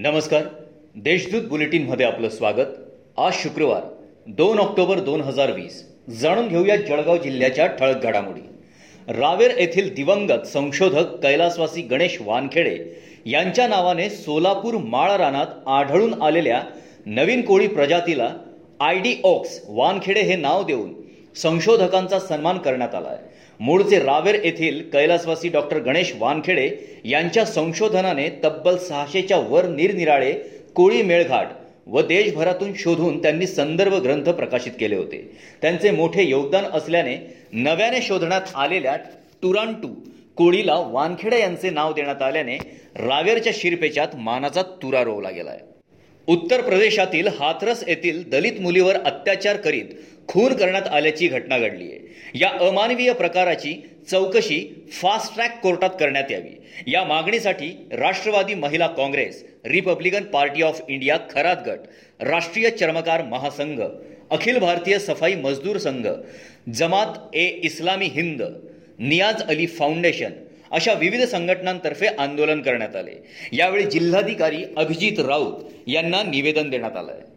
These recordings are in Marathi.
नमस्कार. देशदूत बुलेटिनमध्ये आपलं स्वागत. आज शुक्रवार दोन ऑक्टोबर दोन हजार वीस. जाणून घेऊया जळगाव जिल्ह्याच्या ठळक घडामोडी. रावेर येथील दिवंगत संशोधक कैलासवासी गणेश वानखेडे यांच्या नावाने सोलापूर माळ रानात आढळून आलेल्या नवीन कोळी प्रजातीला आय डी ऑक्स वानखेडे हे नाव देऊन संशोधकांचा सन्मान करण्यात आला आहे मूळचे रावेर येथील कैलासवासी डॉक्टर गणेश वानखेडे यांच्या संशोधनाने तब्बल सहाशेच्या वर निरनिराळे कोळी मेळघाट व देशभरातून शोधून त्यांनी संदर्भ ग्रंथ प्रकाशित केले होते. त्यांचे मोठे योगदान असल्याने नव्याने शोधण्यात आलेल्या टुरांटू कोळीला वानखेडे यांचे नाव देण्यात आल्याने रावेरच्या शिरपेचात मानाचा तुरा रोवला गेलाय. उत्तर प्रदेशातील हाथरस येथील दलित मुलीवर अत्याचार करीत खून करण्यात आल्याची घटना घडली आहे. या अमानवीय प्रकाराची चौकशी फास्ट ट्रॅक कोर्टात करण्यात यावी. या मागणीसाठी Rashtrawadi Mahila Congress Republican Party of India Kharat गट राष्ट्रीय चर्मकार महासंघ अखिल भारतीय सफाई मजदूर संघ जमात ए इस्लामी हिंद नियाज अली फाउंडेशन अशा विविध संघटनांतर्फे आंदोलन करण्यात आले. यावेळी जिल्हाधिकारी अभिजित राऊत यांना निवेदन देण्यात आलं आहे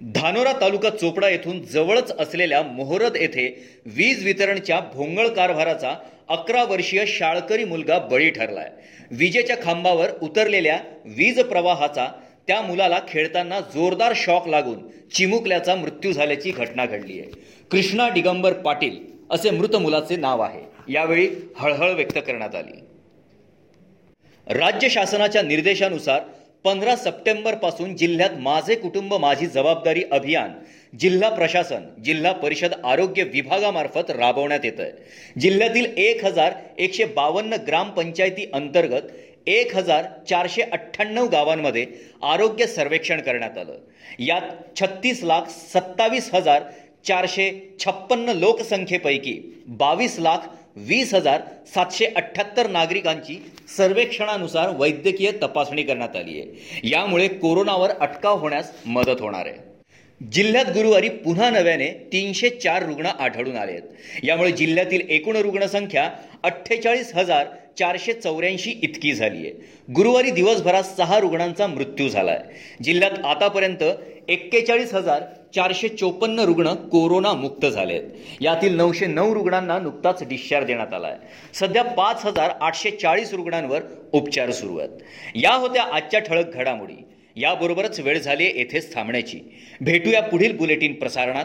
धानोरा तालुका चोपडा येथून जवळच असलेल्या मोहरद येथे वीज वितरणच्या भोंगळ कारभाराचा अकरा वर्षीय शाळकरी मुलगा बळी ठरलाय. विजेच्या खांबावर उतरलेल्या वीज प्रवाहाचा त्या मुलाला खेळताना जोरदार शॉक लागून चिमुकल्याचा मृत्यू झाल्याची घटना घडली आहे कृष्णा दिगंबर पाटील असे मृत मुलाचे नाव आहे. यावेळी हळहळ व्यक्त करण्यात आली. राज्य शासनाच्या निर्देशानुसार पंधरा सप्टेंबरपासून जिल्ह्यात माझे कुटुंब माझी जबाबदारी अभियान जिल्हा प्रशासन जिल्हा परिषद आरोग्य विभागामार्फत राबवण्यात येत आहे जिल्ह्यातील एक हजार एकशे बावन्न ग्रामपंचायती अंतर्गत एक हजार चारशे अठ्ठ्याण्णव गावांमध्ये आरोग्य सर्वेक्षण करण्यात आलं. यात छत्तीस लाख सत्तावीस हजार चारशे छप्पन्न लोकसंख्येपैकी बावीस लाख वीस हजार सातशे अठ्ठ्याहत्तर नागरिकांची सर्वेक्षणानुसार वैद्यकीय तपासणी करण्यात आली आहे. यामुळे कोरोनावर अटकाव होण्यास मदत होणार आहे. जिल्ह्यात गुरुवारी पुन्हा नव्याने तीनशे चार रुग्ण आढळून आले आहेत. यामुळे जिल्ह्यातील एकूण रुग्णसंख्या अठ्ठेचाळीस हजार चारशे चौऱ्याऐंशी इतकी झाली आहे गुरुवारी दिवसभरात सहा रुग्णांचा मृत्यू झाला आहे जिल्ह्यात आतापर्यंत एक्केचाळीस हजार चारशे चोपन्न रुग्ण कोरोनामुक्त झाले आहेत यातील नऊशे नऊ रुग्णांना नुकताच डिस्चार्ज देण्यात आला आहे सध्या पाच हजार आठशे चाळीस रुग्णांवर उपचार सुरू आहेत. या होत्या आजच्या ठळक घडामोडी. याबरोबरच वेळ झाली येथेच थांबण्याची. भेटूया पुढील बुलेटिन प्रसारणात.